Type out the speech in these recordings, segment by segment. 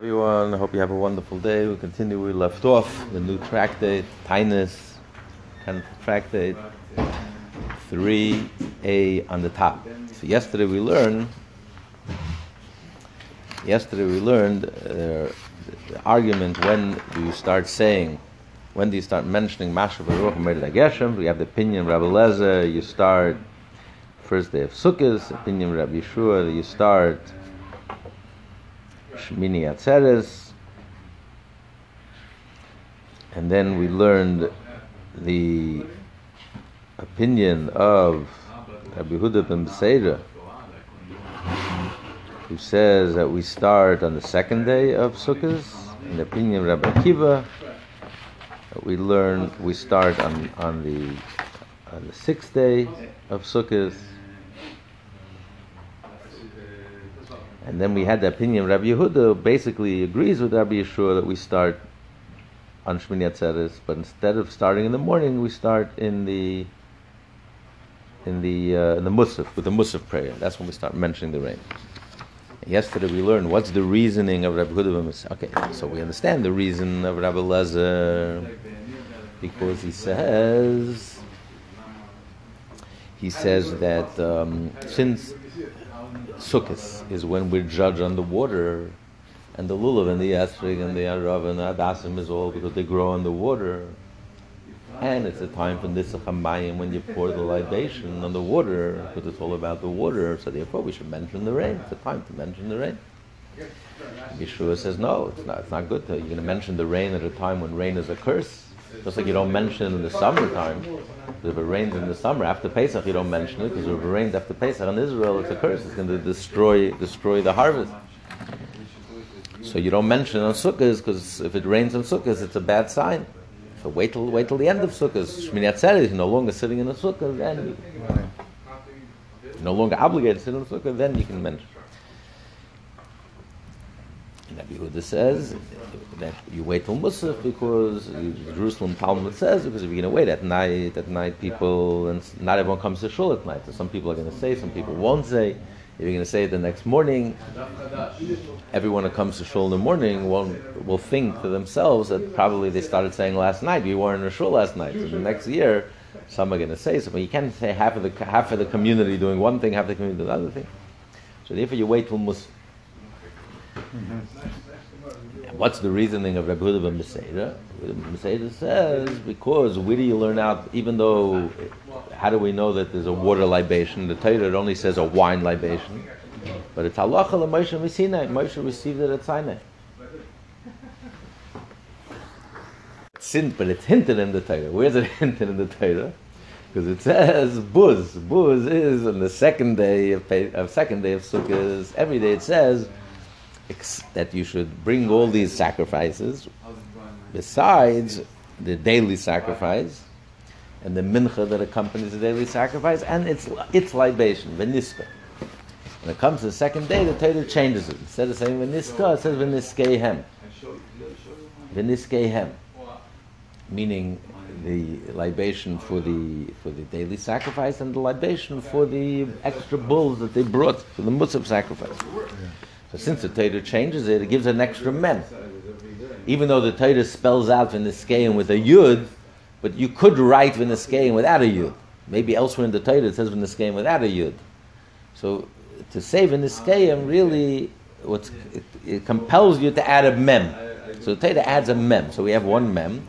Everyone, I hope you have a wonderful day. We'll continue we left off the new tractate, Taanis, kind of tractate 3a on the top. So yesterday we learned yesterday we learned uh, the argument when do you start saying when do you start mentioning Masha Baruch Geshem? We have the opinion Rabbi Lezer, you start first day of Sukkot, opinion Rabbi Yeshua, you start Shmini Atzeres, and then we learned the opinion of Rabbi Huda ben Beseira, who says that we start on the second day of Sukkot, in the opinion of Rabbi Akiva, we learn we start on, on the on the sixth day of Sukkot. And then we had the opinion Rabbi Yehuda basically agrees with Rabbi Yeshua that we start on Shmini Atzeres, but instead of starting in the morning, we start in the in the uh, in the Musaf with the Musaf prayer. That's when we start mentioning the rain. Yesterday we learned what's the reasoning of Rabbi Huda. Okay, so we understand the reason of Rabbi Lezer because he says he says that um, since Sukkot is when we judge on the water, and the lulav and the esrig and the arav and the adasim is all because they grow on the water. And it's a time for nisach hamayim when you pour the libation on the water because it's all about the water. So therefore, we should mention the rain. It's a time to mention the rain. Yeshua says no, it's not. It's not good. To, you're going to mention the rain at a time when rain is a curse. Just like you don't mention it in the summertime. If it rains in the summer after Pesach, you don't mention it because if it rains after Pesach in Israel, it's a curse. It's going to destroy destroy the harvest. So you don't mention it on Sukkot because if it rains on Sukkot, it's a bad sign. So wait till wait till the end of Sukkot. Shmini Atzeres, you're no longer sitting in a Sukkah, then no longer obligated to sit in a Sukkah, then you can mention. Rabbi Huda says that you wait till Musaf because Jerusalem Talmud says because if you're going to wait at night, at night people and not everyone comes to shul at night. So some people are going to say, some people won't say. If you're going to say it the next morning, everyone who comes to shul in the morning will will think to themselves that probably they started saying last night. You weren't in shul last night. So the next year, some are going to say something. You can't say half of the half of the community doing one thing, half the community doing another thing. So therefore, you wait till Musaf. Mm-hmm. What's the reasoning of Rabbi Huda ben Beseira? Beseira says because where do you learn out? Even though, how do we know that there's a water libation? The Torah it only says a wine libation, but it's halacha Moshe Sinai. Moshe received it at Sinai. but it's hinted in the Torah. Where's it hinted in the Torah? Because it says buz. Buz is on the second day of, of second day of Sukkot. Every day it says that you should bring all these sacrifices besides the daily sacrifice and the mincha that accompanies the daily sacrifice and its its libation, veniska. When it comes to the second day, the Torah changes it. Instead of saying veniska, it says veniskeihem. Veniskeihem. Meaning the libation for the for the daily sacrifice and the libation for the extra bulls that they brought for the musaf sacrifice. So since the Torah changes it, it gives an extra mem. Even though the Torah spells out Viniskayan with a yud, but you could write Viniskayan without a yud. Maybe elsewhere in the Torah it says Viniskayan without a yud. So to say Viniskayan really it, it, compels you to add a mem. So the Torah adds a mem. So we have one mem.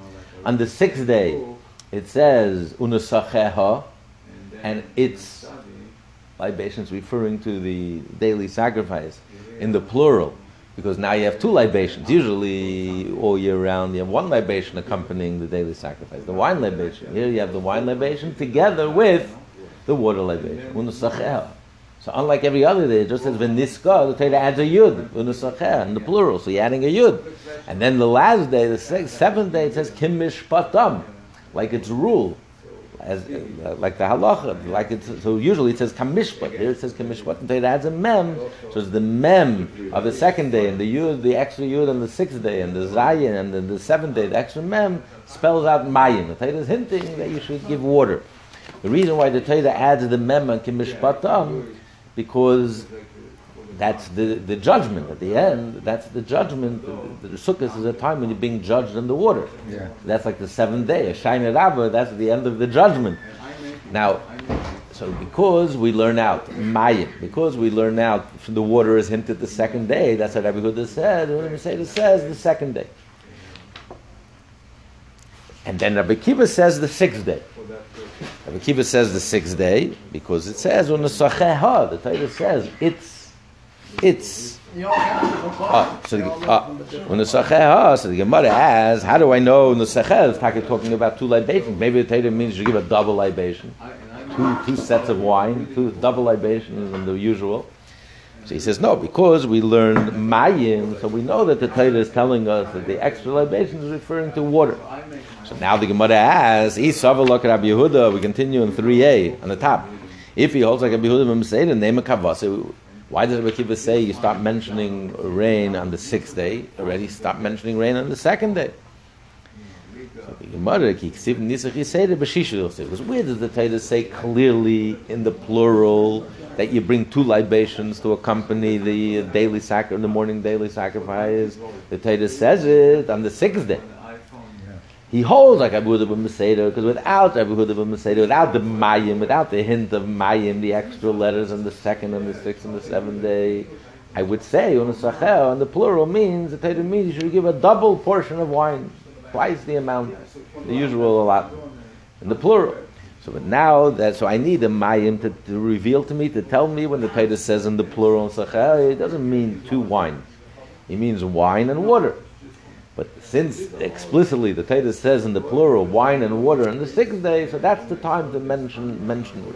On the sixth day, it says unasacheha, and its libations referring to the daily sacrifice in the plural, because now you have two libations. Usually, all year round, you have one libation accompanying the daily sacrifice, the wine libation. Here you have the wine libation together with the water libation. So unlike every other day, it just says v'niska, the Torah adds a yud, unusacher, in the plural, so you're adding a yud. And then the last day, the sixth, seventh day, it says kim mishpatam, like it's rule as uh, like the halacha, like it's so usually it says kamishpat. Here it says kamishpat, and it adds a mem. So it's the mem of the second day, and the yud, the extra yud on the sixth day, and the zayin, and then the seventh day, the extra mem spells out mayim. The Torah is hinting that you should give water. The reason why the Torah adds the mem and kamishpatam because that's the, the judgment at the end. That's the judgment. The, the Sukkot is a time when you're being judged in the water. Yeah. That's like the seventh day. Hoshana Rabbah, that's the end of the judgment. Now, so because we learn out Mayim, because we learn out the water is hinted the second day, that's what Rabbi Huda said. When Rabbi Seder says the second day. And then Rabbi Kiva says the sixth day. Rabbi Kiva says the sixth day because it says on the Sacheha, the Torah says it's it's Oh, so the, uh, when the Sacheha, so the Gemara asks, how do I know in the Sacheha is talking about two libations? Maybe the Torah means you give a double libation, two two sets of wine, two double libations than the usual. So he says no, because we learned Mayim, so we know that the Torah is telling us that the extra libation is referring to water. So now the Gemara asks. We continue in three A on the top. If he holds like Rabbi Yehuda, name of Kavasa. Why does Rabbi say you stop mentioning rain on the sixth day? Already stop mentioning rain on the second day. Because where does the Torah say clearly in the plural that you bring two libations to accompany the daily sacrifice, the morning daily sacrifice? The Torah says it on the sixth day. He holds like Abu Huda Maseda because without Abu Huda Maseda, without the Mayim, without the hint of Mayim, the extra letters on the second and the sixth and the seventh day, I would say on the and the plural means the Torah means you should give a double portion of wine, twice the amount, the usual a lot, in the plural. So but now that so I need a mayim to, to reveal to me to tell me when the Torah says in the plural sachel, it doesn't mean two wines. It means wine and water. But since explicitly the Torah says in the plural wine and water on the sixth day, so that's the time to mention mention it.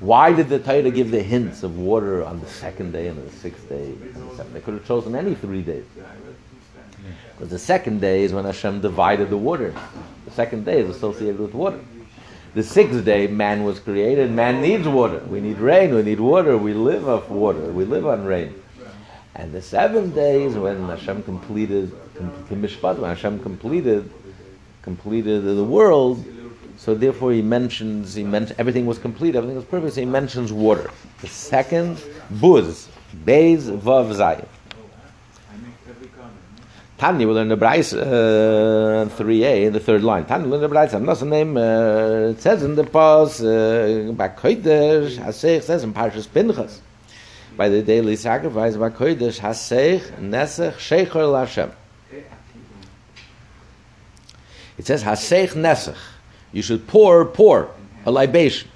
Why did the Torah give the hints of water on the second day and the sixth day? They could have chosen any three days. Because the second day is when Hashem divided the water. The second day is associated with water. The sixth day, man was created. Man needs water. We need rain. We need water. We live off water. We live on rain. And the seventh day is when Hashem completed, when Hashem completed, completed the world. So therefore, he mentions, he mentions everything was complete, everything was perfect. So he mentions water. The second, buz, beis vav zayin. Tanya will learn the Brais uh, 3a in the third line. Tanya will learn the Brais. I'm not the name. Uh, it says in the past, uh, by Kodesh, Hasech says in Parshas Pinchas, by the daily sacrifice, by Kodesh, Hasech, Nesech, Shecher Lashem. It says Hasech Nesech. You should pour, pour a libation.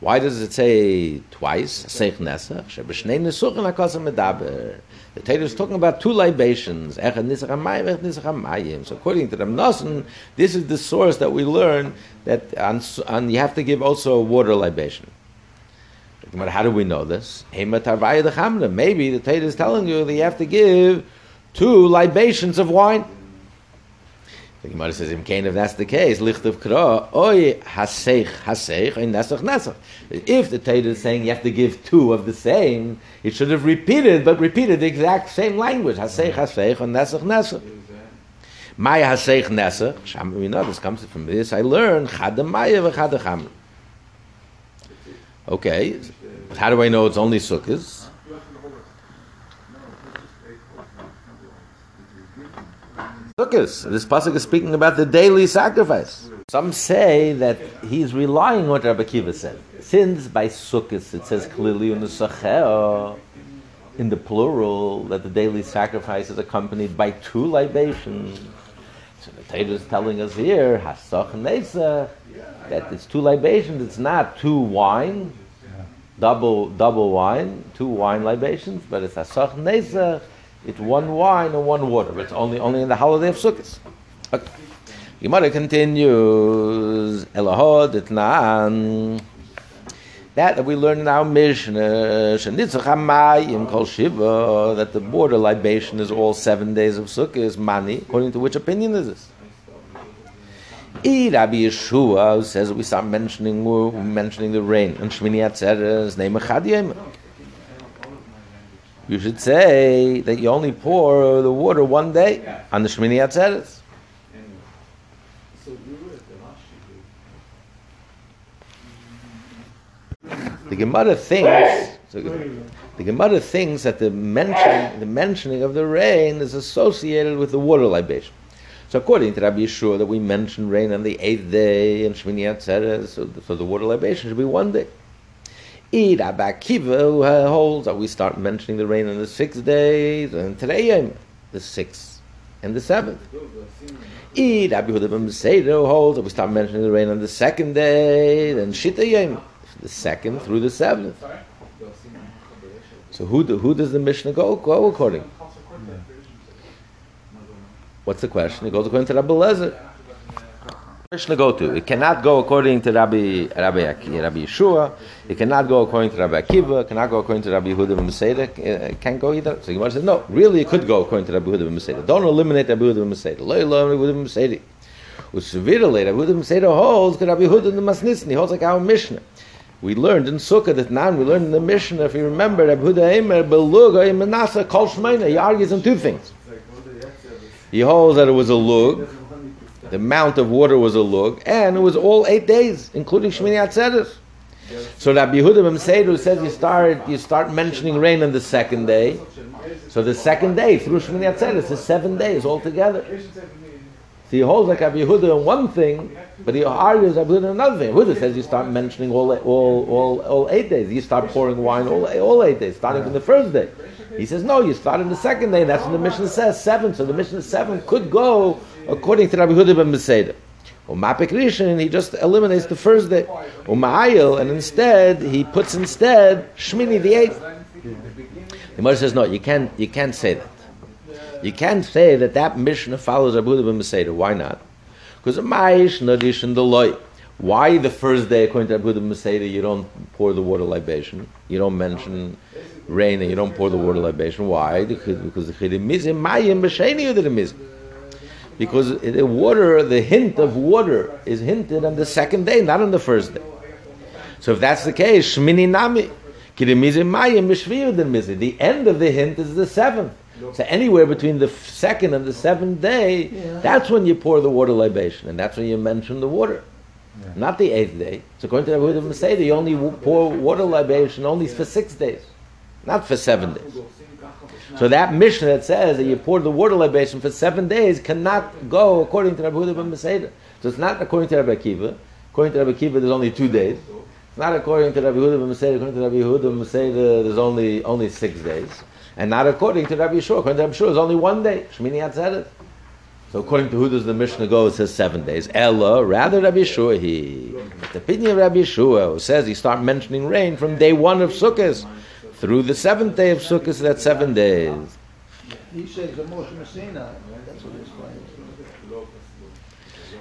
Why does it say twice? Hasech HaKosam Medaber. The Torah is talking about two libations. So according to the Ramnasan, this is the source that we learn that on, you have to give also a water libation. But How do we know this? Maybe the Torah is telling you that you have to give two libations of wine. The Gemara says, "Im kain if that's the case, licht of kra, oy haseich haseich and nesach nesach." If the Torah is saying you have to give two of the same, it should have repeated, but repeated the exact same language: haseich haseich and nesach nesach. Maya haseich nesach. Sham we know this comes from this. I learned chad maya v'chad. Okay, but how do I know it's only sukkahs? Sukkot. This pasuk is speaking about the daily sacrifice. Some say that he's relying on what Rabbi Kiva said. Since by Sukkot it says clearly in the in the plural, that the daily sacrifice is accompanied by two libations. So the Torah is telling us here, Hasach Nesach, that it's two libations, it's not two wine, double double wine, two wine libations, but it's Hasach Nesach, it's one wine and one water. It's only only in the holiday of Sukkot. Okay. Gemara continues. Elahod etnan. That that we learn in our Mishnah, kol shiva, that the border libation is all seven days of Sukkot is mani. According to which opinion is this? Rabbi Yeshua says we start mentioning mentioning the rain and Shmini Atzeres name you should say that you only pour the water one day on the Shmini Atzeres. The Gemara thinks, The Gemara thinks that the mention, the mentioning of the rain is associated with the water libation. So according to Rabbi Yeshua, that we mention rain on the eighth day and Shmini Atzeres, so, so the water libation should be one day. Eid Abakiva holds that we start mentioning the rain on the sixth day, and today the sixth and the seventh. Eid Abihuda B'Meseda holds that we start mentioning the rain on the second day, then Shita Yom, the second through the seventh. So who, do, who does the Mishnah go, go according? What's the question? It goes according to Rabbi Lezer. Mishnah go to. It cannot go according to Rabbi Rabbi Rabbi Yeshua. It cannot go according to Rabbi Akiva. It cannot go according to Rabbi Yehuda Meseda. It can't go either. So Gemara says no. Really, it could go according to Rabbi Yehuda Meseda. Don't eliminate Rabbi Yehuda Meseda. Lo lo Rabbi Yehuda Meseda. Usuvirale Rabbi Yehuda Meseda holds Rabbi Yehuda the Masnitzni holds like our Mishnah. We learned in Sukkah that now we learned in the Mishnah. If you remember, Rabbi Yehuda Eimer Beluga Menasa Kol Shmeina. He argues on two things. He holds that it was a lug, the amount of water was a lug, and it was all eight days, including Shmini Atzeres. So Rabbi Yehuda B'Mseidu says you start you start mentioning rain on the second day. So the second day through Shmini Atzeres is seven days altogether. So he holds like Rabbi Yehuda in one thing, but he argues Rabbi Yehuda in another thing. Yehuda says you start mentioning all all all, all eight days. You start pouring wine all all eight days, starting from the first day. He says, no, you start in the second day, that's what the Mishnah says, seven. So the Mishnah seven could go according to Rabbi Huda ben Beseda. Umapik Rishon, he just eliminates the first day. Uma'ayil, and instead, he puts instead Shmini the eighth. The Moshe says, no, you can't, you can't say that. You can't say that that Mishnah follows Rabbi Huda ben Beseda. Why not? Because Ma'ish Nadish the loy. Why the first day, according to Rabbi Huda ben Beseda, you don't pour the water libation? You don't mention rain and you don't pour the water libation. Why? Because the chidimizim mayim b'sheni udimizim. Because the water, the hint of water, is hinted on the second day, not on the first day. So if that's the case, shmini nami, kidimizim mayim b'shvi udimizim. The end of the hint is the seventh. So anywhere between the second and the seventh day, yeah. that's when you pour the water libation, and that's when you mention the water. Yeah. Not the eighth day. So according to Rabbi Masada, you only pour water libation only for six days not for seven days. So that mission that says that you pour the water libation for seven days cannot go according to Rabbi Huda ben Beseda. So it's not according to Rabbi Akiva. According to Rabbi Akiva, there's only two days. It's not according to Rabbi Huda ben Beseda. According to Rabbi Huda ben Beseda, there's only only six days. And not according to Rabbi Yeshua. According to Rabbi Yeshua, there's only one day. Shmini Atzeres. So according to who does the Mishnah go, it says seven days. Ella, rather Rabbi Yeshua, he. The opinion of Rabbi Yeshua who says he start mentioning rain from day one of Sukkot through the seventh day of Sukkot, that's seven days. He says the Moshe Messina. That's what he's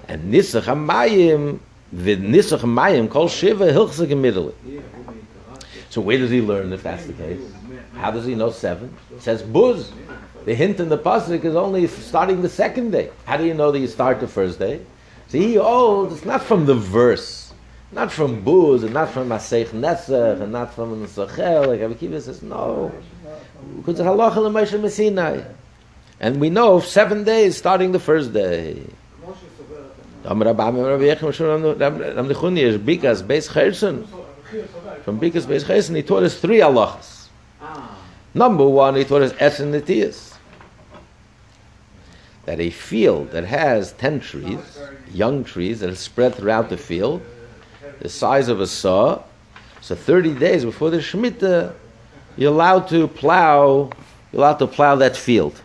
And Nisach Hamayim, the Nisach Hamayim, called Shiva Hilchsa Gemiddalit. So where does he learn if that's the case? How does he know seven? It says buz. The hint in the pasuk is only starting the second day. How do you know that you start the first day? See, he holds it's not from the verse. Not from booze, and not from Maseich Netzach, and not from Nesachel. Like Rabbi Kiva says, no. Because halacha l'Moshe Messinai. And we know seven days starting the first day. From Bikas Beis Cherson. From Bikas Beis he taught us three halachas. Number one, taught us Essen Netias. That a field that has ten trees, young trees that are spread throughout the field, the size of a saw. So 30 days before the Shemitah, you're allowed to plow, you're allowed to plow that field.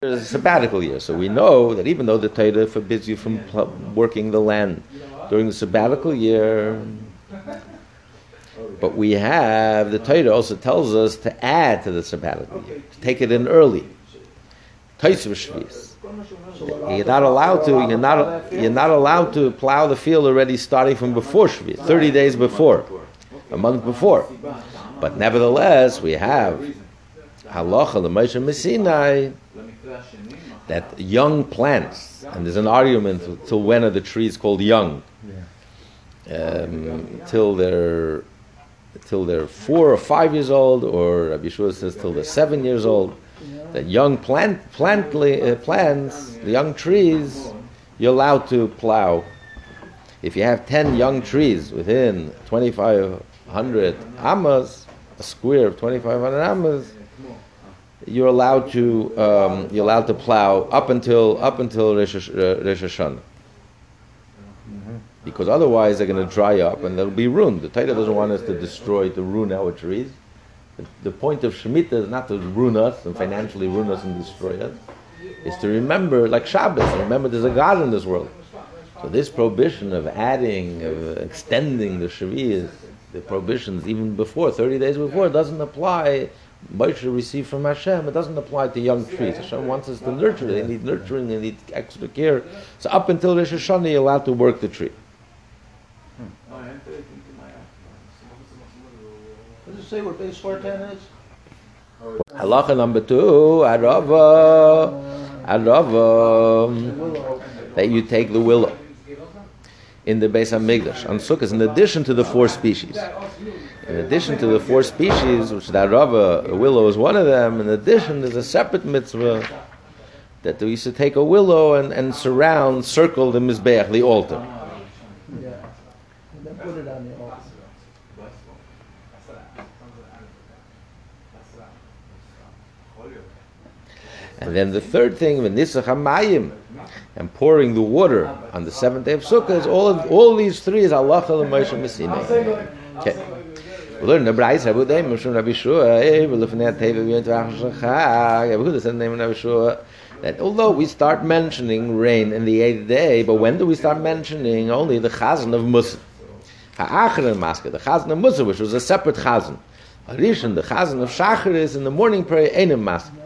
There's a sabbatical year, so we know that even though the Torah forbids you from pl- working the land during the sabbatical year, but we have, the Torah also tells us to add to the sabbatical year, to take it in early. You're not allowed to. You're not. You're not allowed to plow the field already starting from before Shvi, thirty days before, a month before. But nevertheless, we have halacha l'Moshe Messinai that young plants, and there's an argument till when are the trees called young? Um, till they're till they're four or five years old, or Rabbi Yeshua says till they're seven years old that young plant, plant uh, plants, the young trees, you're allowed to plow. If you have 10 young trees within 2,500 amas, a square of 2,500 amas, you're allowed to um, you're allowed to plow up until up until Rosh, uh, Rosh Hashanah. Because otherwise they're going to dry up and they'll be ruined. The Torah doesn't want us to destroy, to ruin our trees. The, point of Shemitah is not to ruin us and financially ruin us and destroy us. It's to remember, like Shabbos, remember there's a God in this world. So this prohibition of adding, of extending the Shavuos, the prohibitions even before, 30 days before, doesn't apply. Moshe received from Hashem, it doesn't apply to young trees. Hashem wants us to nurture, they need nurturing, they need extra care. So up until Rosh Hashanah, you're allowed to work the tree. Does it say what base Spartan is? Halacha number two, Arava, Arava, that you take the willow in the Beis Hamikdash on Sukkot, in addition to the four species. In addition to the four species, which the Arava, the willow is one of them, in addition, there's a separate mitzvah that we used to take a willow and, and surround, circle the Mizbeach, the altar. Yeah. And then put it on the And then the third thing, the Nisach HaMayim, and pouring the water on the seventh day of Sukkot, all of, all these three is Allah Moshe Messina. Okay. We learn the Brais Rabbi Day, Moshe Rabbi Shua, eh, we in that table, we went to Chag, Rabbi Huda said the name of Shua, that although we start mentioning rain in the eighth day, but when do we start mentioning only the Chazan of Musa? Ha'achar Maska, the Chazan of Musa, which was a separate Chazan. Rishon, the Chazan of Shachar is in the morning prayer, Einem Maska.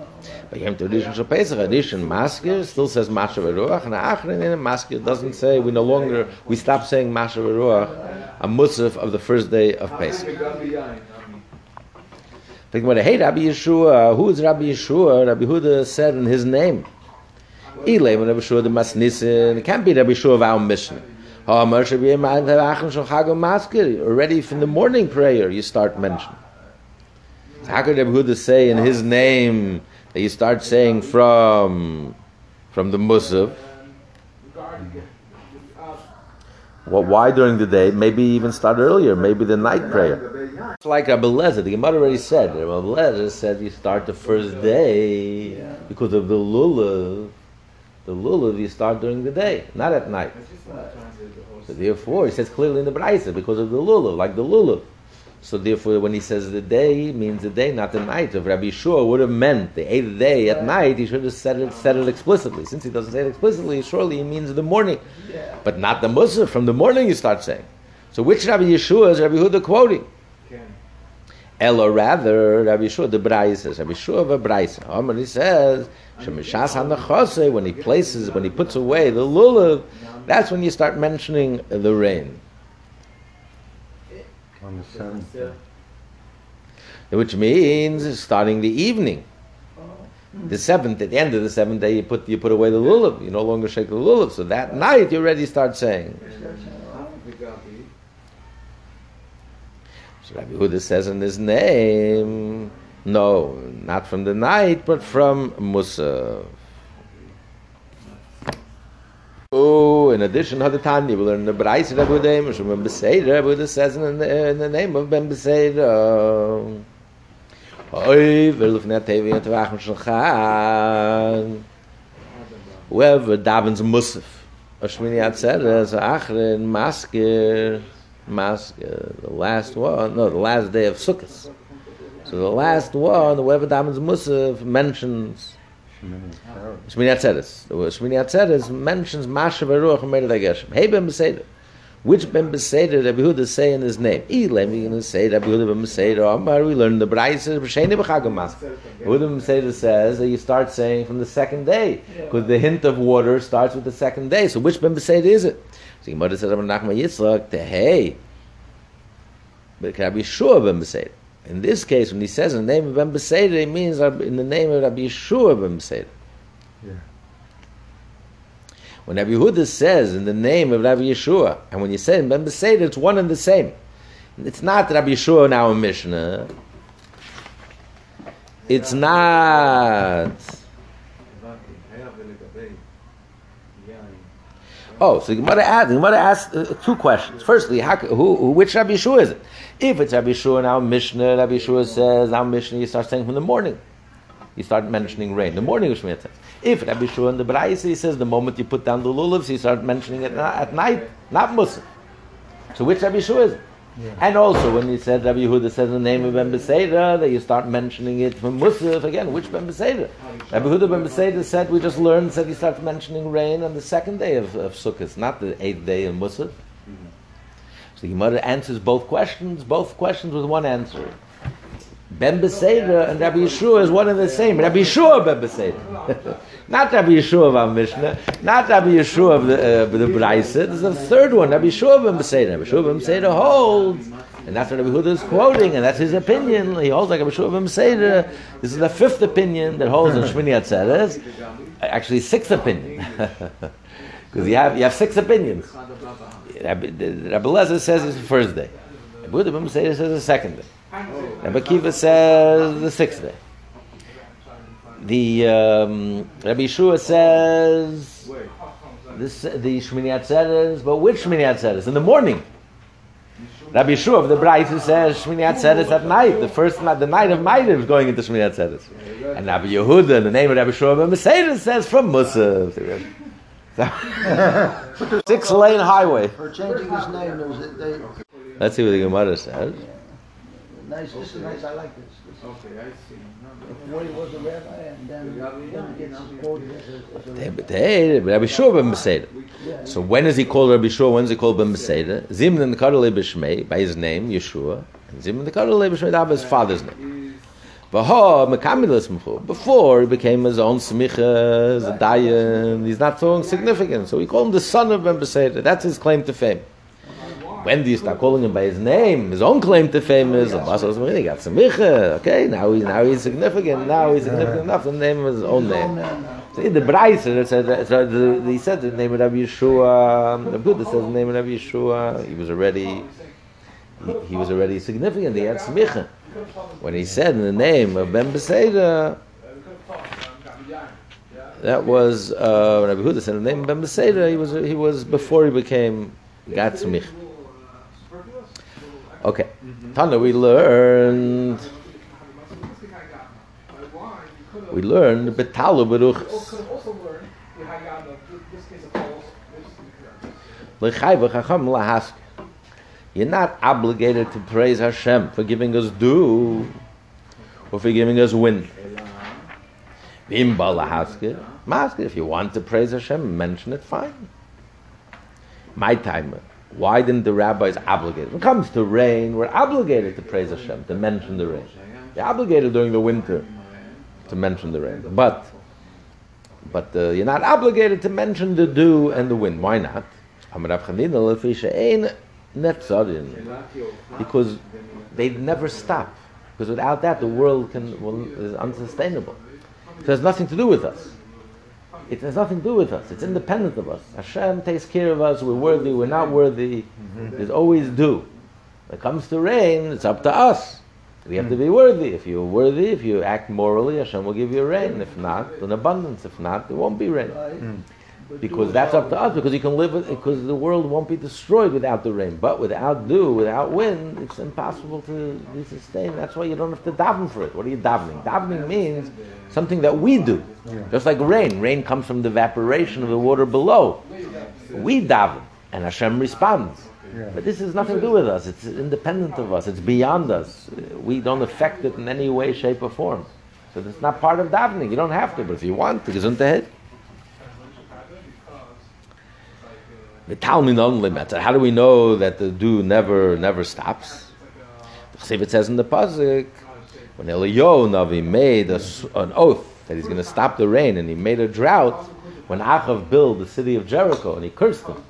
Yom Tov Rishon Shal Pesach, Rishon Maskir still says Masha V'Ruach, and Achrin in Maskir doesn't say, we no longer, we stop saying Masha V'Ruach, a Musaf of the first day of Pesach. Think about it, hey Rabbi Yeshua, who is Rabbi Yeshua? Rabbi Huda said in his name. When Rabbi Yeshua the Masnisin, it can't be Rabbi Yeshua of our Maskir, already from the morning prayer you start mentioning. How could Rabbi Huda say in his name you start saying from from the Musaf? Well, why during the day? Maybe even start earlier. Maybe the night prayer. It's like Rabbi Lezer. The Gemara already said. Rabbi Lezer said you start the first day because of the lulav. The lulav you start during the day, not at night. So therefore, he says clearly in the Braisa because of the lulav, like the lulav. So therefore, when he says the day, he means the day, not the night. If Rabbi Shua would have meant the eighth day at night, he should have said it, said it explicitly. Since he doesn't say it explicitly, surely he means the morning, but not the Musaf. From the morning, you start saying. So which Rabbi Yeshua is Rabbi Huda quoting? Ella rather, Rabbi Yeshua the Brais says, Rabbi Yeshua of a Brais. Amar he says, when he places, when he puts away the lulav, that's when you start mentioning the rain. On the seventh day. which means starting the evening. The seventh, at the end of the seventh day, you put you put away the lulav. You no longer shake the lulav. So that night, you already start saying. So Rabbi Huda says in his name, no, not from the night, but from Musa. Oh, in addition to the Tanya, we learn the Breis of Rebbe Udeim, which Ben Beseir, Rebbe Udeim says in, in the name of Ben Beseir. Oy, wir lufen der Tevi und wachen schon gaan. Whoever Davins Musaf. A Shmini Atzer, as a Achrin, Masker, Masker, the last one, no, the last day of Sukkot. So the last one, whoever Davins Musaf mentions Shmini Atzeres. Shmini Atzeres mentions Masha Baruch and Mered HaGeshem. Hey Ben Beseder. Which Ben Beseder Rabbi Huda say in his name? Going to say Rabbi Huda Ben Beseder. Amar, we learn the Braisa, B'Sheni B'Chagam Mas. Huda Ben Beseder says that you start saying from the second day. Because the hint of water starts with the second day. So which Ben Beseder is it? So Gemara says, Rabbi Nachman Yitzchak, the hey. But it can be sure Ben Beseder. In this case, when he says in the name of Ben Beseder, he means in the name of Rabbi Yeshua Ben Beseder. Yeah. When Rabbi Yehuda says in the name of Rabbi Yeshua, and when you say in Ben Beseder, it's one and the same. It's not Rabbi Yeshua now in Mishnah. It's not. Oh, so the Gemara asked, the Gemara asked uh, two questions. Firstly, how, who, which Rabbi Yeshua is it? If it's Rabbi Yeshua in our Mishnah, Rabbi Yeshua says, our Mishnah, you start saying from the morning. You start mentioning rain. The morning of Shemitah. If Rabbi Yeshua in the Braise, he says, the moment you put down the lulavs, you start mentioning it at night, not Musaf. So which Rabbi Yeshua is it? And also, when he said Rabbi Yehuda says the name of Ben Beseda, that you start mentioning it from Musaf again. Which Ben Beseda? Rabbi Yehuda Ben Beseda said we just learned said he starts mentioning rain on the second day of, of Sukkot, not the eighth day in Musaf. So the Gemara answers both questions, both questions with one answer. Ben Beseda and Rabbi Yeshua is one and the same. Rabbi Yeshua Ben Beseda. not Rabbi Yeshua of our Mishnah, not Rabbi Yeshua of the, uh, the Braise. This is the third one, Rabbi Yeshua Ben Beseda. Rabbi Yeshua Ben Beseda holds, and that's what Rabbi Huda is quoting, and that's his opinion. He holds like Rabbi Yeshua Ben Beseda. This is the fifth opinion that holds in Shmini Atzeres. Actually, sixth opinion. Because you have, you have six opinions. Rabbi, Lezer says it's the first day. Rabbi Huda says it's the second day. Rabbi Kiva says the sixth day. The um, Rabbi Yeshua says this, the Shmini Atzeres, but which Shmini Atzeres? In the morning. Rabbi Yeshua of the who says Shmini Atzeres at night, the first night, the night of Maidav is going into Shmini Atzeres. And Rabbi Yehuda, in the name of Rabbi Yeshua of Mercedes, says from Musaf. Six lane highway. For changing his name, there was a, they, Let's see what the Gemara says. nice, this is nice, I like this. this Okay, I see. before he was a rabbi, and then, then he gets quoted as a, as Hey, rabbi. but Rabbi Shua ben Beseda. So when is he called Rabbi Shua? When is he called ben Beseda? Zimn the Kadal Bishmei by his name Yeshua, and Zimn the Kadal Bishmei by his father's name. Before he became his own smicha, dayan, he's not so significant. So we call him the son of Ben Beseda. That's his claim to fame. When do you start calling him by his name? His own claim to fame is He got smicha. Okay, now he's now he's significant. Now he's significant enough to name his own name. The Braise, said, so the, he said the name of Rabbi Yeshua. Um, the Buddha says the name of Rabbi Yeshua. He was already, he, he was already significant. He had smicha. When he said in the name of Ben Beseda, that was uh, Rabbi Huda said the name of Ben Beseda. He was he was before he became Gat Smicha. Okay, Tana, we learned we learned betalu beruchs. could also learn the Hayyam of this case of Paul's. L'chayva chacham lahask. You're not obligated to praise Hashem for giving us dew or for giving us wind. If you want to praise Hashem, mention it, fine. My timer. Why didn't the rabbis obligate? When it comes to rain, we're obligated to praise Hashem, to mention the rain. You're obligated during the winter to mention the rain. But but uh, you're not obligated to mention the dew and the wind. Why not? Amar Rav Chanina, "Lefisha ein netzarin." Because they never stop. Because without that, the world can will, is unsustainable. It has nothing to do with us. It has nothing to do with us. It's independent of us. Hashem takes care of us. We're worthy. We're not worthy. There's always dew. When it comes to rain, it's up to us. We have to be worthy. If you're worthy, if you act morally, Hashem will give you rain. If not, in abundance. If not, there won't be rain. But Because that's up to us. Because you can live with, because the world won't be destroyed without the rain. But without dew, without wind, it's impossible to be sustained. That's why you don't have to daven for it. What are you davening? Davening means something that we do. Just like rain. Rain comes from the evaporation of the water below. We daven, and Hashem responds. But this has nothing to do with us. It's independent of us. It's beyond us. We don't affect it in any way, shape, or form. So it's not part of davening. You don't have to, but if you want, to, gesundheit. Only matter. How do we know that the dew never never stops? Chassid says in the pasuk when Eliyahu Navi made a an oath that he's going to stop the rain, and he made a drought when Achav built the city of Jericho, and he cursed him,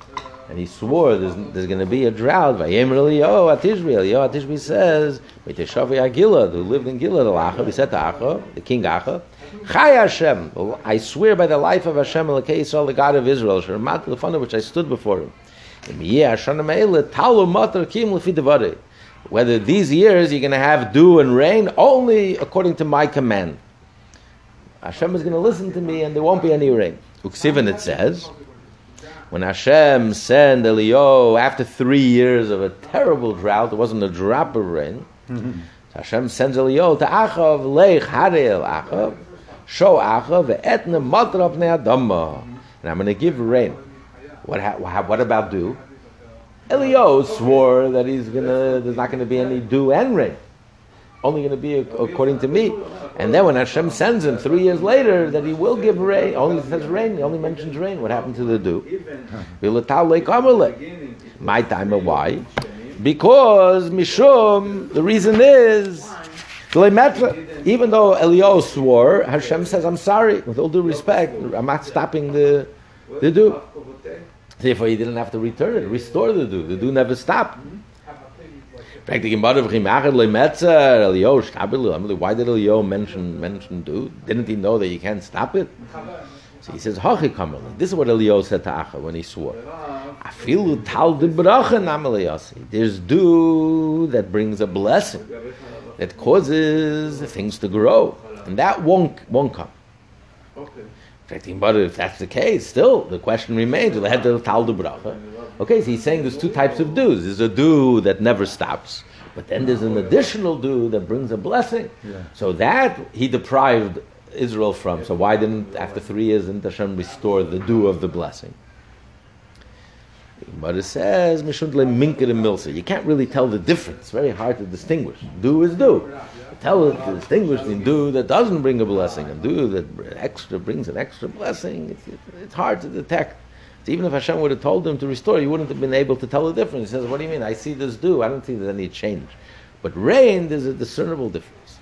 and he swore there's, there's going to be a drought. Vayemer Eliyahu at Tishbi. Eliyahu Tishbi says, "V'teshavi Agilad, who lived in Gilad, Achav." He said to Achav, the king Achav, Chai Hashem, I swear by the life of Hashem, the God of Israel, which I stood before him. Im yeh hashanim ha'ele, talu matar kim lefi devarei. Whether these years you're going to have dew and rain only according to my command. Hashem is going to listen to me and there won't be any rain. Uksivin it says, when Hashem sent Eliyahu after three years of a terrible drought, there wasn't a drop of rain. so Hashem sends Eliyahu to Achav, Leich Harel Achav, show Achav, Etne Matra Pnei Adama. And I'm going to give rain. What, ha- what about dew? Eliyahu swore that he's gonna, there's not going to be any dew and rain. Only going to be ac- according to me. And then when Hashem sends him three years later that he will give rain, only says rain, he only mentions rain. What happened to the dew? My time why? Because Mishum, the reason is. Even though Eliyahu swore, Hashem says, I'm sorry, with all due respect, I'm not stopping the, the dew. Therefore, he didn't have to return it, restore the dew. The dew never stopped. Why did Eliyahu mention mention dew? Didn't he know that you can't stop it? So he says. This is what Eliyahu said to Acha when he swore. There's dew that brings a blessing, that causes things to grow, and that won't won't come. But if that's the case, still the question remains: Will the tal de bracha? Okay, so he's saying there's two types of dews. There's a dew that never stops, but then there's an additional dew that brings a blessing. Yeah. So that he deprived Israel from. So why didn't, after three years, didn't Hashem restore the dew of the blessing? But it says, "Mishundle minker milsa." You can't really tell the difference. It's very hard to distinguish. Dew is dew. Tell it to distinguish in dew that doesn't bring a blessing and dew that extra brings an extra blessing. It's, it's hard to detect. So even if Hashem would have told him to restore, he wouldn't have been able to tell the difference. He says, "What do you mean? I see this dew. I don't see there's any change." But rain, there's a discernible difference.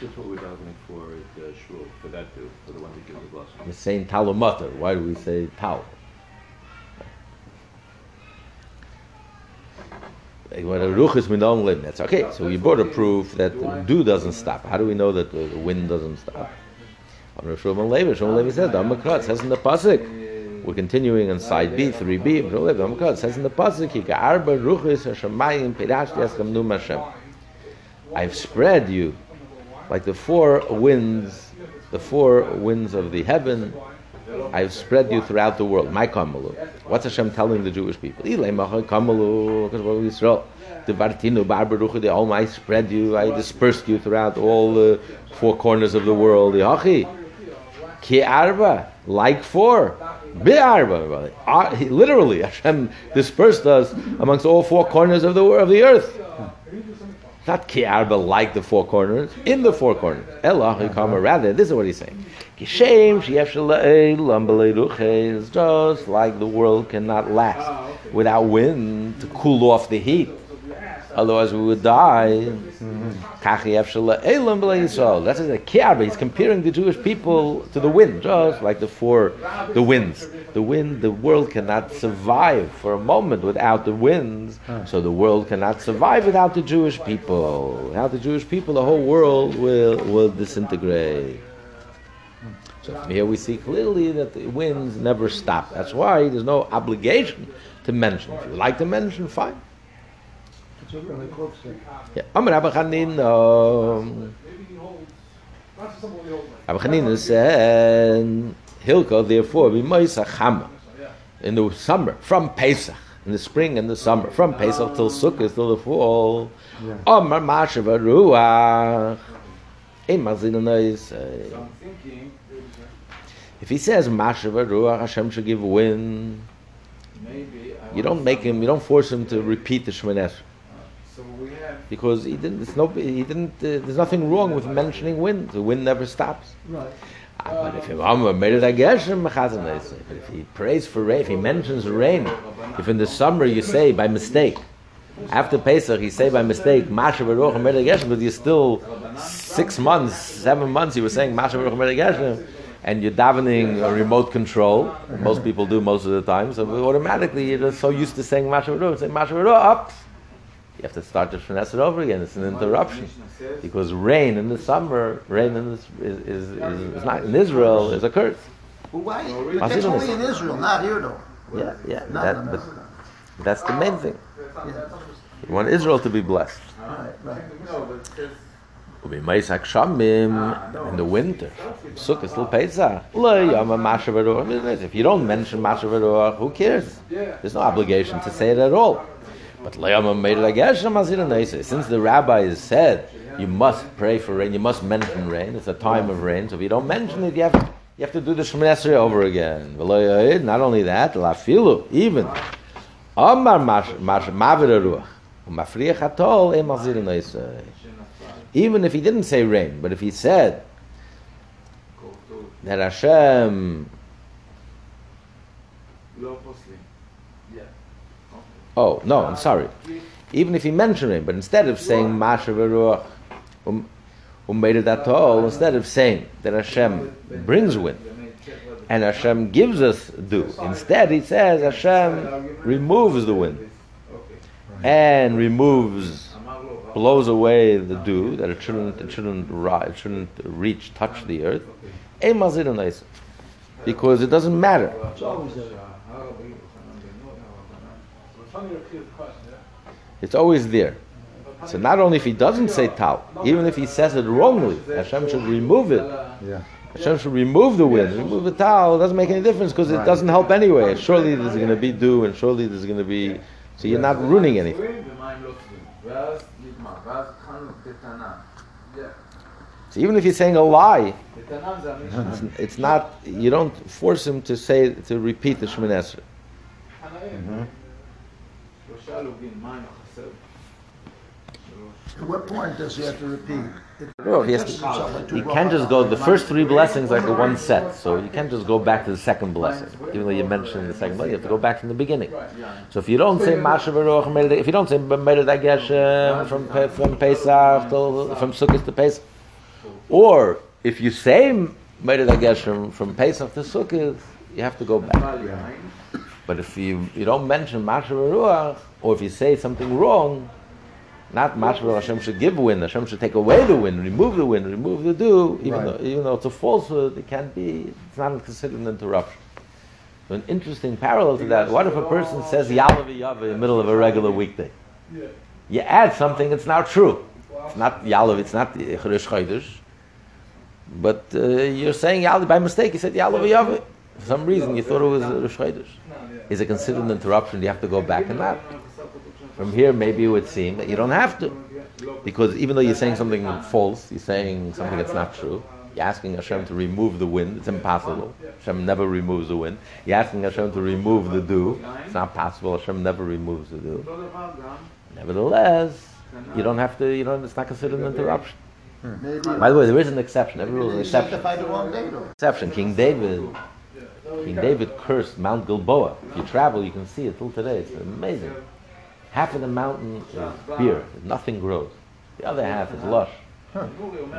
That's what we're arguing for at uh, shul, for that dew, for the one that gives the blessing. We're saying. Why do we say tal? That's okay. So we brought a proof that the dew doesn't stop. How do we know that the wind doesn't stop? On Rosh Shlomo Levi, Shlomo Levi says, "Damakrat says in the pasuk." We're continuing on side B, three B. Shlomo Levi, Damakrat says in the pasuk. I've spread you like the four winds, the four winds of the heaven. I've spread you throughout the world. My kamalu. What's Hashem telling the Jewish people? Kamalu, All I spread you, I dispersed you throughout all the four corners of the world. Ki arba, like four. Bi arba. Literally, Hashem dispersed us amongst all four corners of the of the earth. Not ki arba like the four corners, in the four corners. Elah rather, this is what he's saying. Kishem sheyef shalei lambalei ruche is just like the world cannot last ah, without wind to cool off the heat. Otherwise we would die. Kach yef shalei lambalei Yisrael. That's a ki. He's comparing the Jewish people to the wind, just like the four, the winds. The wind, the world cannot survive for a moment without the winds. Ah. So the world cannot survive without the Jewish people. Without the Jewish people, the whole world will, will disintegrate. So from here we see clearly that the winds never stop. That's why there's no obligation to mention. If you like to mention, fine. A really close thing. Yeah. Amar Rabbi Chanina. Rabbi um, Chanina said, Hilko, therefore, be Moisa Chama. In the summer, from Pesach, in the spring and the summer, from Pesach till Sukkot till the fall. Yeah. Amar Mashav Ruach. Ein Mazin Anois. If he says Mashav Ruach, Hashem should give wind. You don't make him, you don't force him to repeat the Shemoneh Esrei. So because he didn't. It's no. He didn't. Uh, there's nothing wrong with mentioning wind. The wind never stops. Right. Ah, but if he made it Geshem, if he prays for rain, if he mentions rain, if in the summer you say by mistake, after Pesach you say by mistake Masha Baruch Meder but you're still six months, seven months you were saying Masha Baruch Meder Geshem, and you're davening a remote control. Most people do most of the time, so automatically you're just so used to saying Masha Baruch, say Masha Baruch up. You have to start the Shemnesset over again. It's an interruption because rain in the summer, rain in this is, is, is, is not in Israel is a curse. Well, why? I It's only in Israel, not here though. Yeah, yeah. That, but that's the main thing. Yeah. You want Israel to be blessed. Right, right. Ubimaisak Shamim in the winter. Sukkah still Pesach. If you don't mention Masha V'Ruach, who cares? There's no obligation to say it at all. But. Since the rabbi has said you must pray for rain, you must mention rain. It's a time of rain. So if you don't mention it, you have you have to do the Shemoneh over again. Not only that, lafilu even. Amar. Umafriach Atol Em. Even if he didn't say rain, but if he said that Hashem, oh no, I'm sorry. Even if he mentioned rain, but instead of saying Masha v'ruach um, um made it at all, instead of saying that Hashem brings wind and Hashem gives us dew, instead he says Hashem removes the wind and removes blows away the dew that it shouldn't it shouldn't it shouldn't reach touch the earth. Ein mazir anais. Because it doesn't matter. It's always there. It's always there. So not only if he doesn't say tal, even if he says it wrongly, Hashem should remove it. Yeah. Hashem should remove the wind, remove the tal. It doesn't make any difference because it doesn't help anyway. Surely there's going to be dew, and surely there's going to be. So you're not ruining anything. So even if he's saying a lie, it's not. You don't force him to say to repeat the Shemin Mm-hmm. At what point does he have to repeat? No, he, to, he can't just go. The first three blessings are like the one set, so you can't just go back to the second blessing. Even though you mentioned the second blessing, you have to go back from the beginning. So if you don't say Mashav if you don't say Mered Ageshem from from Pesach till from Sukkot to Pesach, or if you say Mered Ageshem from Pesach to Sukkot, you have to go back. But if you you don't mention Mashav or if you say something wrong, not Baruch, Hashem should give wind, Hashem should take away the wind, remove the wind, remove the dew, even, Right. though, even though it's a falsehood, it can't be, it's not considered an interruption. So an interesting parallel to that, what if a person says Yaaleh V'yavo in the middle of a regular weekday? You add something it's not true. It's not Yalav, it's not Chodesh Chodesh, but uh, you're saying Yalav, by mistake you said Yaaleh V'yavo. For some reason you thought it was Rosh Chodesh. Is it considered an interruption? Do you have to go back and that? From here, maybe it would seem that you don't have to. Because even though you're saying something false, you're saying something that's not true, you're asking Hashem to remove the wind, it's impossible. Hashem never removes the wind. You're asking Hashem to remove the dew, it's not possible. Hashem never removes the dew. Nevertheless, you don't have to, you don't, it's not considered an interruption. Hmm. By the way, there is an exception. Every rule is an exception. Exception. King David. King David cursed Mount Gilboa. If you travel, you can see it till today. It's amazing. Half of the mountain is ah, bare, nothing grows. The other half is ah. lush. Huh.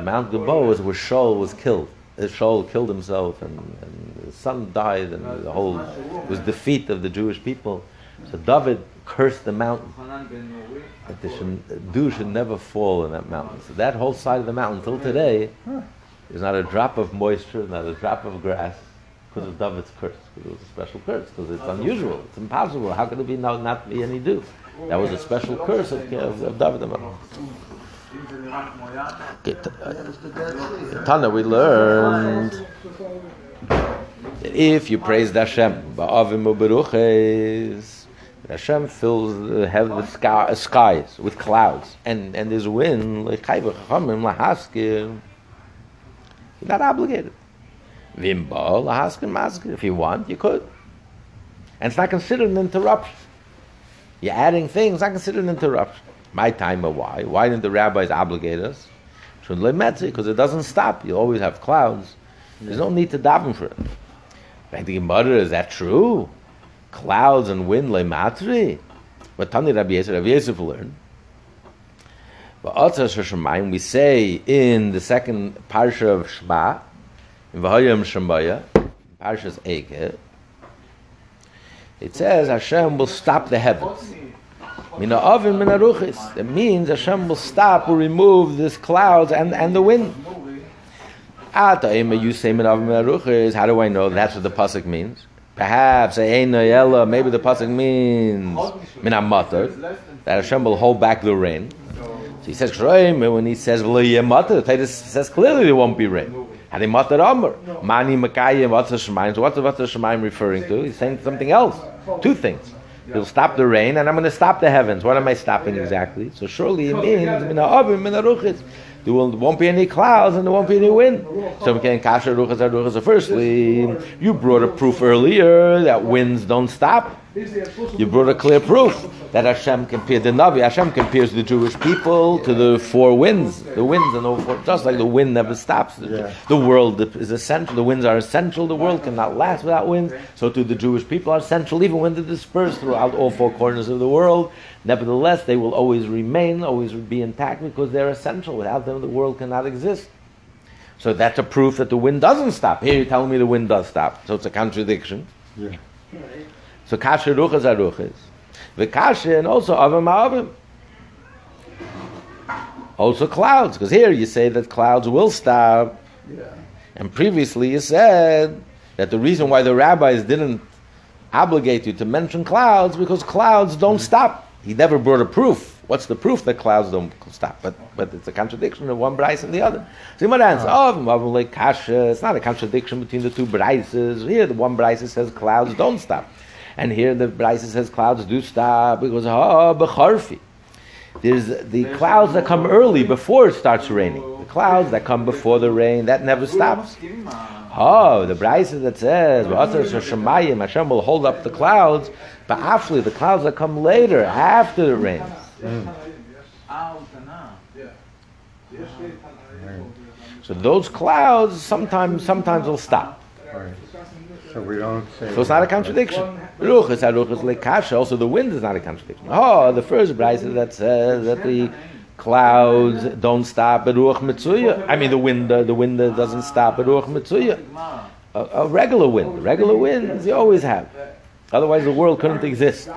Mount Gilboa is where Shaul was killed. Uh, Shaul killed himself, and, and his son died, and the whole was defeat of the Jewish people. So David cursed the mountain that the dew should never fall in that mountain. So that whole side of the mountain, till today, there's not a drop of moisture, not a drop of grass, because of David's curse. Because it was a special curse, because it's unusual, it's impossible. How could it be no, not be any dew? That was a special curse of, of, of David Okay, uh, Tana, we learned that if you praise Hashem, Hashem fills the heaven, the sky, uh, skies with clouds, and and there's wind. You're not obligated. If you want, you could, and it's not considered an interruption. You're adding things, I consider an interruption. My time or why? Why didn't the rabbis obligate us? Because it doesn't stop. You always have clouds. There's no need to daven for it. Back to Gemara, is that true? Clouds and wind lematri? But Tani Rabbi Yosef, Rabbi Yosef learned. But also we say in the second parsha of Shema, in Vahayim Shemaya, Parshas Eikev, it says Hashem will stop the heavens. Mina ovim mina ruchis. It means Hashem will stop, will remove this clouds and, and the wind. How do I know that's what the pasuk means? Perhaps eh, yella. Maybe the pasuk means mina matar that Hashem will hold back the rain. So he says when he says says clearly there won't be rain. Matar amr, mani makayim, what's the shemaim? So what's the what's the shemaim referring to? He's saying something else. Two things. He'll stop the rain, and I'm going to stop the heavens. What am I stopping exactly? So surely it means mina avim, mina ruchis. There will, won't be any clouds and there won't be any wind. So again, kasha ruchas aruchas. So firstly, you brought a proof earlier that winds don't stop. You brought a clear proof that Hashem compared the Navi. Hashem compares the Jewish people to the four winds. The winds and the four, just like the wind never stops. The, the world is essential. The winds are essential. The world cannot last without winds. So to the Jewish people are essential, even when they're dispersed throughout all four corners of the world. Nevertheless, they will always remain, always be intact because they're essential. Without them, the world cannot exist. So that's a proof that the wind doesn't stop. Here you're telling me the wind does stop. So it's a contradiction. Yeah. So kasha ruchas aruchas. The kasha and also avim avim. Also clouds, because here you say that clouds will stop. And previously you said that the reason why the rabbis didn't obligate you to mention clouds because clouds don't mm-hmm. stop. He never brought a proof. What's the proof that clouds don't stop? But but it's a contradiction of one Brais and the other. So you might answer, oh, like kasha. It's not a contradiction between the two bryces. Here the one bryce says clouds don't stop. And here the Brisa says clouds do stop because ah, ha b'charfi. There's the clouds that come early before it starts raining. The clouds that come before the rain that never stops. Oh, the Brisa that says Shemayim, Hashem will hold up the clouds, but actually the clouds that come later after the rain. Mm. So those clouds sometimes sometimes will stop. So we don't say. So it's not a contradiction. Ruchas haruchas lekasha. Also, the wind is not a contradiction. Oh, the first brisa that says that the clouds don't stop at ruach mitzuya. I mean, the wind, uh, the wind doesn't stop at ruach mitzuya. A, a, regular wind, regular winds you always have. Otherwise, the world couldn't exist,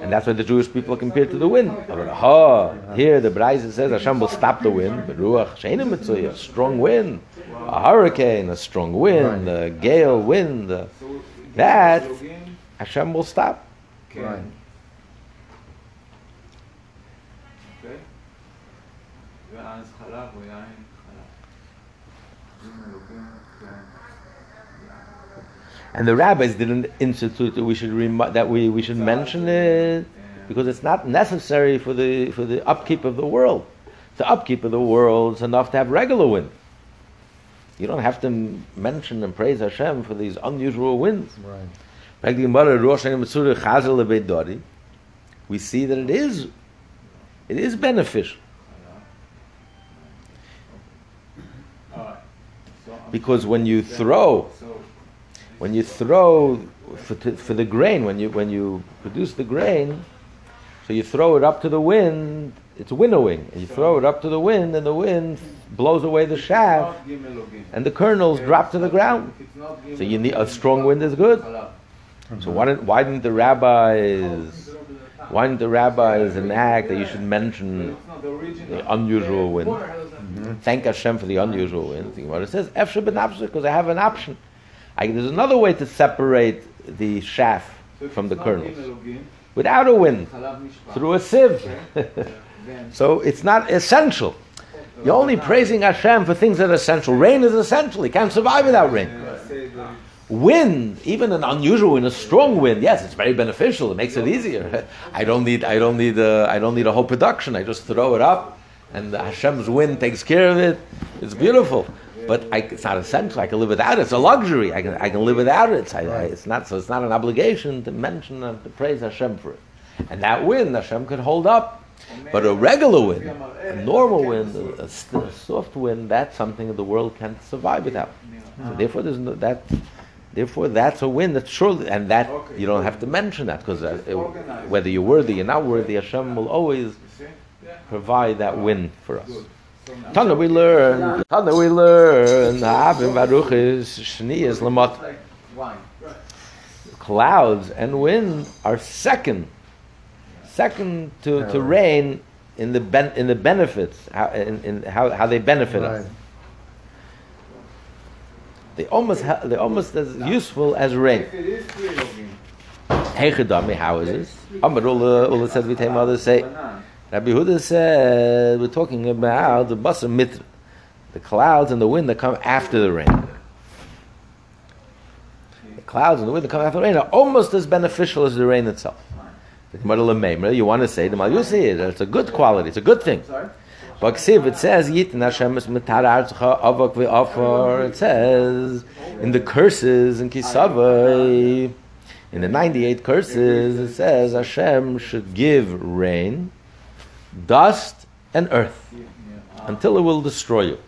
and that's why the Jewish people are compared to the wind. Oh, here the brisa says Hashem will stop the wind, but ruach strong wind a hurricane, a strong wind, right. a gale wind, uh, that Hashem will stop. Right. And the rabbis didn't institute that we should remi- that we, we should mention it because it's not necessary for the for the upkeep of the world. The upkeep of the world is enough to have regular wind. You don't have to m- mention and praise Hashem for these unusual winds. Right. Like the Gemara, Rosh Hashanah Mitzurah Chazel Lebeidori, we see that it is it is beneficial Alright. So, I'm- because when you throw when you throw for, to, for the grain, when you when you produce the grain, so you throw it up to the wind, it's winnowing. You throw it up to the wind, and the wind blows away the shaft, and the kernels drop to the ground. So you need a strong wind is good. So why didn't why didn't the rabbis why didn't the rabbis enact that you should mention the unusual wind? Mm-hmm. Thank Hashem for the unusual wind. about it says Efsha ben because I have an option. I, there's another way to separate the shaft from the kernels without a wind through a sieve. so it's not essential. You're only praising Hashem for things that are essential. Rain is essential. You can't survive without rain. Wind, even an unusual wind, a strong wind, yes, it's very beneficial. It makes it easier. I don't need, I don't need, a, I don't need a whole production. I just throw it up, and Hashem's wind takes care of it. It's beautiful, but I, it's not essential. I can live without it. It's a luxury. I can, I can live without it. I, it's not, so it's not an obligation to mention and to praise Hashem for it. And that wind, Hashem could hold up. But a regular wind, a normal wind, a, a soft wind, that's something the world can't survive without. So therefore, there's no, that. Therefore, that's a win. That's surely, and that you don't have to mention that because uh, whether you're worthy or not worthy, Hashem will always provide that win for us. Tana we learn. Tana we learn. Havim baruch is shni is lamot. Clouds and wind are second, second to, to Yeah. rain in the ben, in the benefits, how, in, in how, how they benefit Right. us. They almost ha- they're almost as useful as rain. If it is three login, Heichedami, how is this? Amar oh, Ula, Ula says we take others say. Rabbi Yehuda said we're talking about the basar mitra, the clouds and the wind that come after the rain. The clouds and the wind that come after the rain are almost as beneficial as the rain itself. The Gemara Lemeimer, you want to say the Malyusi, it's a good quality, it's a good thing. But Ksiv, it says, Yitin Hashem es mitar artcha avak ve'afar, it says, in the curses in Kisavai, in the 98 curses, it says Hashem should give rain, dust, and earth until it will destroy you.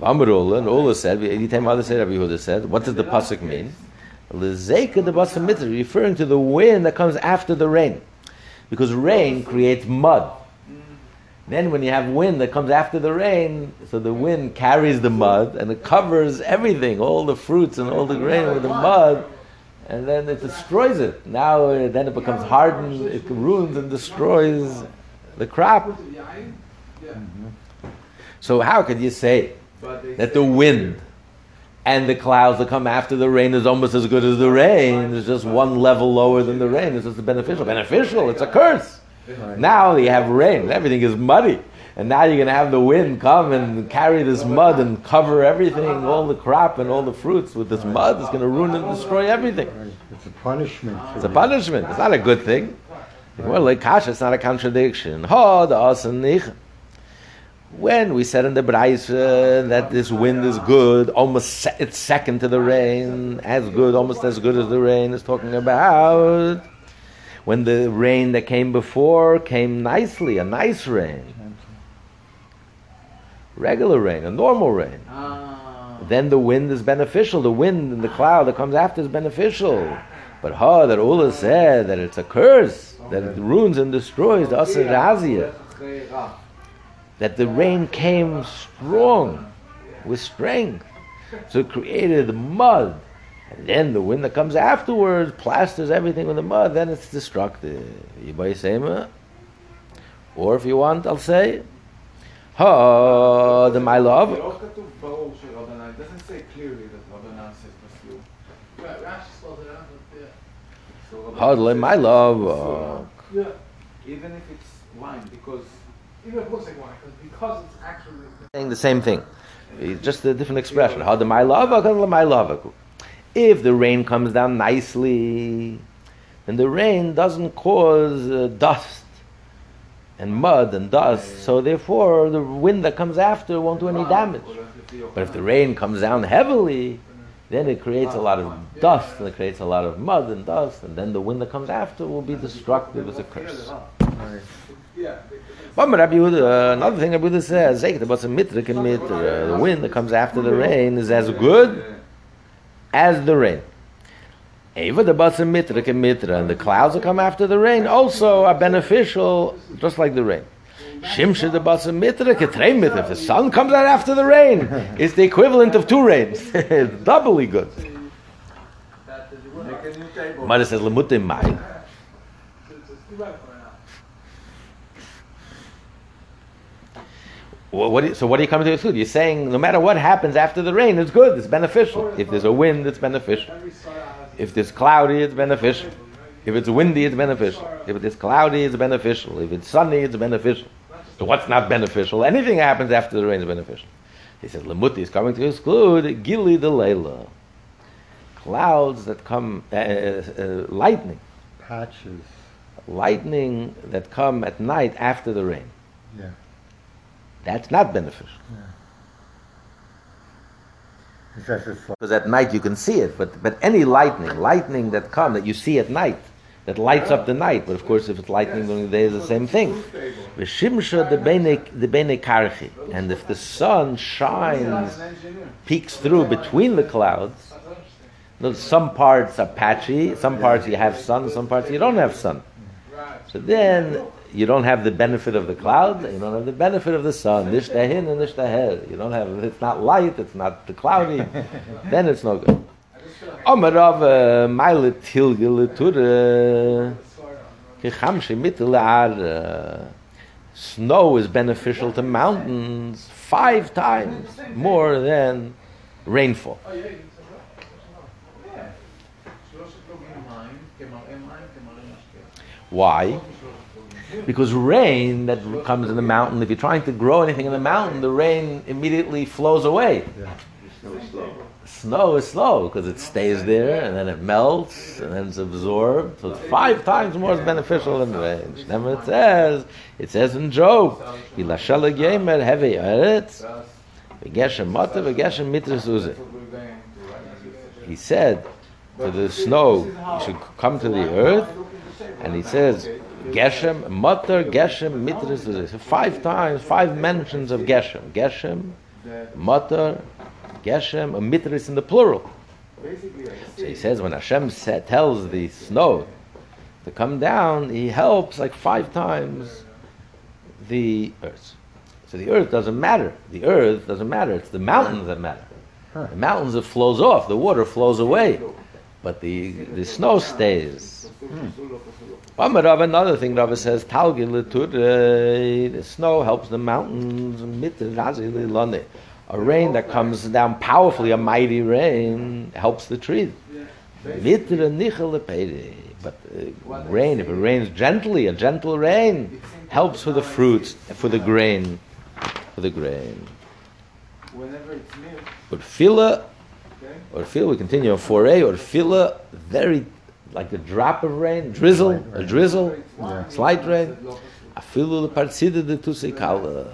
Amrullah, and Ullah said, anytime other said, Rabbi Yehuda said, what does the pasuk mean? Lezeka the basar mitra, referring to the wind that comes after the rain, because rain creates mud. Then when you have wind that comes after the rain, so the wind carries the mud and it covers everything, all the fruits and all the grain with the mud, and then it destroys it. Now uh, then it becomes hardened, it ruins and destroys the crop. So how could you say that the wind and the clouds that come after the rain is almost as good as the rain? It's just one level lower than the rain. It's just beneficial. Beneficial. It's a curse. Now you have rain. Everything is muddy. And now you're going to have the wind come and carry this mud and cover everything, all the crop and all the fruits with this mud. It's going to ruin and destroy everything. It's a punishment. It's a punishment. It's not a good thing. Well, like kasha, it's not a contradiction. Ha, the asan nich. When we said in the Brais uh, that this wind is good, almost se- it's second to the rain, as good, almost as good as the rain is talking about. When the rain that came before came nicely, a nice rain, regular rain, a normal rain. Ah. Then the wind is beneficial. The wind and the cloud that comes after is beneficial. But ha, that Ula said that it's a curse, that it ruins and destroys the Asar Razia that the rain came strong, with strength. So it created mud. And then the wind that comes afterwards plasters everything with the mud, then it's destructive. You buy same, Or if you want, I'll say, Ha, the my love. Doesn't say clearly that says Hardly my love. Even if it's wine, because even if it looks like wine, because it's actually saying the same thing. It's just a different expression. How do my lava If the rain comes down nicely, then the rain doesn't cause uh, dust and mud and dust. So therefore, the wind that comes after won't do any damage. But if the rain comes down heavily, then it creates a lot of dust and it creates a lot of mud and dust, and then the wind that comes after will be destructive as a curse. Yeah. But Rabbi Yehuda, uh, another thing Rabbi Yehuda says, "Zeik, the basa mitra can mitra." The wind that comes after the rain is as good as the rain. Eva the basa mitra can mitra, and the clouds that come after the rain also are beneficial, just like the rain. Shimsha the basa mitra ketrei mitra. If the sun comes out after the rain, it's the equivalent of two rains. it's doubly good. Make a new table. Mother says lemutim mai. It's, it's, it's right for now. What, you- so what are you coming to exclude? You're saying no matter what happens after the rain, it's good, it's beneficial. If there's a wind, it's beneficial. Every star has If there's cloudy, it's beneficial. If it's windy, it's beneficial. If it's cloudy, it's beneficial. If it's sunny, it's beneficial. So what's not beneficial? Anything that happens after the rain is beneficial. He says Lemuti is coming to exclude Gili the Layla. Clouds that come, uh, uh, lightning, Patches. lightning that come at night after the rain. Yeah. That's not beneficial. He says it's like, Because at night you can see it, but, but any lightning, lightning that comes, that you see at night, that lights up the night, but of course if it's lightning during the day, it's the same thing. V'shimsha the bene the bene karchi, and if the sun shines, peeks through between the clouds, some parts are patchy, some parts you have sun, some parts you don't have sun. So then you don't have the benefit of the cloud, you don't have the benefit of the sun, nishtahin and nishtaher. You don't have, it's not light, it's not cloudy, then it's no good. Omarav uh, uh, Snow is beneficial to mountains five times more than rainfall. Why? Because rain that comes in the mountain, if you're trying to grow anything in the mountain, the rain immediately flows away. Snow is slow. Snow is slow because it stays there and then it melts and then it's absorbed. So it's five times more is beneficial than rain. Never it says, it says in Job, "Ilashal gemer heavy eretz, v'geshem mata v'geshem mitres uze." He said to the snow, you should come to the earth, and he says, Geshem, Mutter, Geshem, Mitris, five times, five mentions of Geshem. Geshem, Mutter, Geshem, Mitris in the plural. So he says when Hashem tells the snow to come down, he helps like five times the earth. So the earth doesn't matter. The earth doesn't matter. It's the mountains that matter. The mountains it flows off. The water flows away, but the the snow stays. Rav, another thing Rav says, the snow helps the mountains, mit razi lilane. A rain that comes down powerfully, a mighty rain, helps the trees. Mitra nichel lepere. But uh, rain, if it rains gently, a gentle rain, helps for the fruits, for the grain, for the grain. Whenever it's near, fila, okay? Or fila, we continue. a Foray or fila, very like a drop of rain, drizzle, a drizzle, slight rain. Afilu leparsida de tusikala.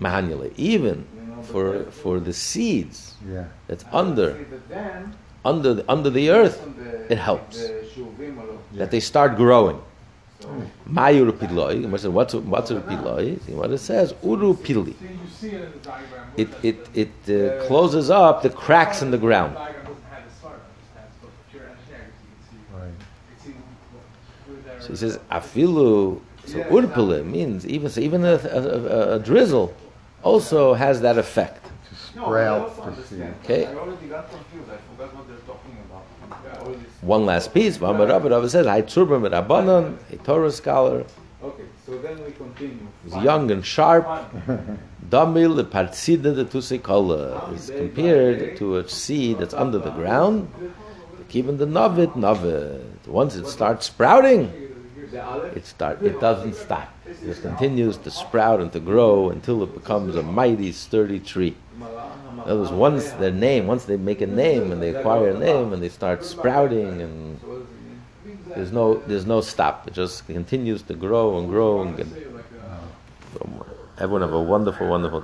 Mahanyale. Even for for the seeds yeah. that's under under the, under the earth, it helps that they start growing. So, Mayu piloi. Gemara says, What's a, what's a what it says? Uru pili. See, you see it in the diagram. It it it uh, closes up the cracks in the ground. The diagram doesn't have this sort, it just has both pure engineering, so you can see, Right. you can see what- where they're- So he says afilu. So urpile means even so even a, a, a, a drizzle also has that effect. To no, I sprout also the seed. understand. Okay. One last piece. V'amar Rabba Rabba says, "Hay tzurba mirabanan." A Torah scholar, Okay, so then we continue. he's young and sharp. Damil the partzida the tusikala is compared to a seed that's under the ground. Even the navid navid. Once it starts sprouting, it start it doesn't stop. It continues to sprout and to grow until it becomes a mighty sturdy tree. In other words, once their name, once they make a name and they acquire a name and they start sprouting and there's no there's no stop. It just continues to grow and grow and get. Everyone have a wonderful, wonderful day.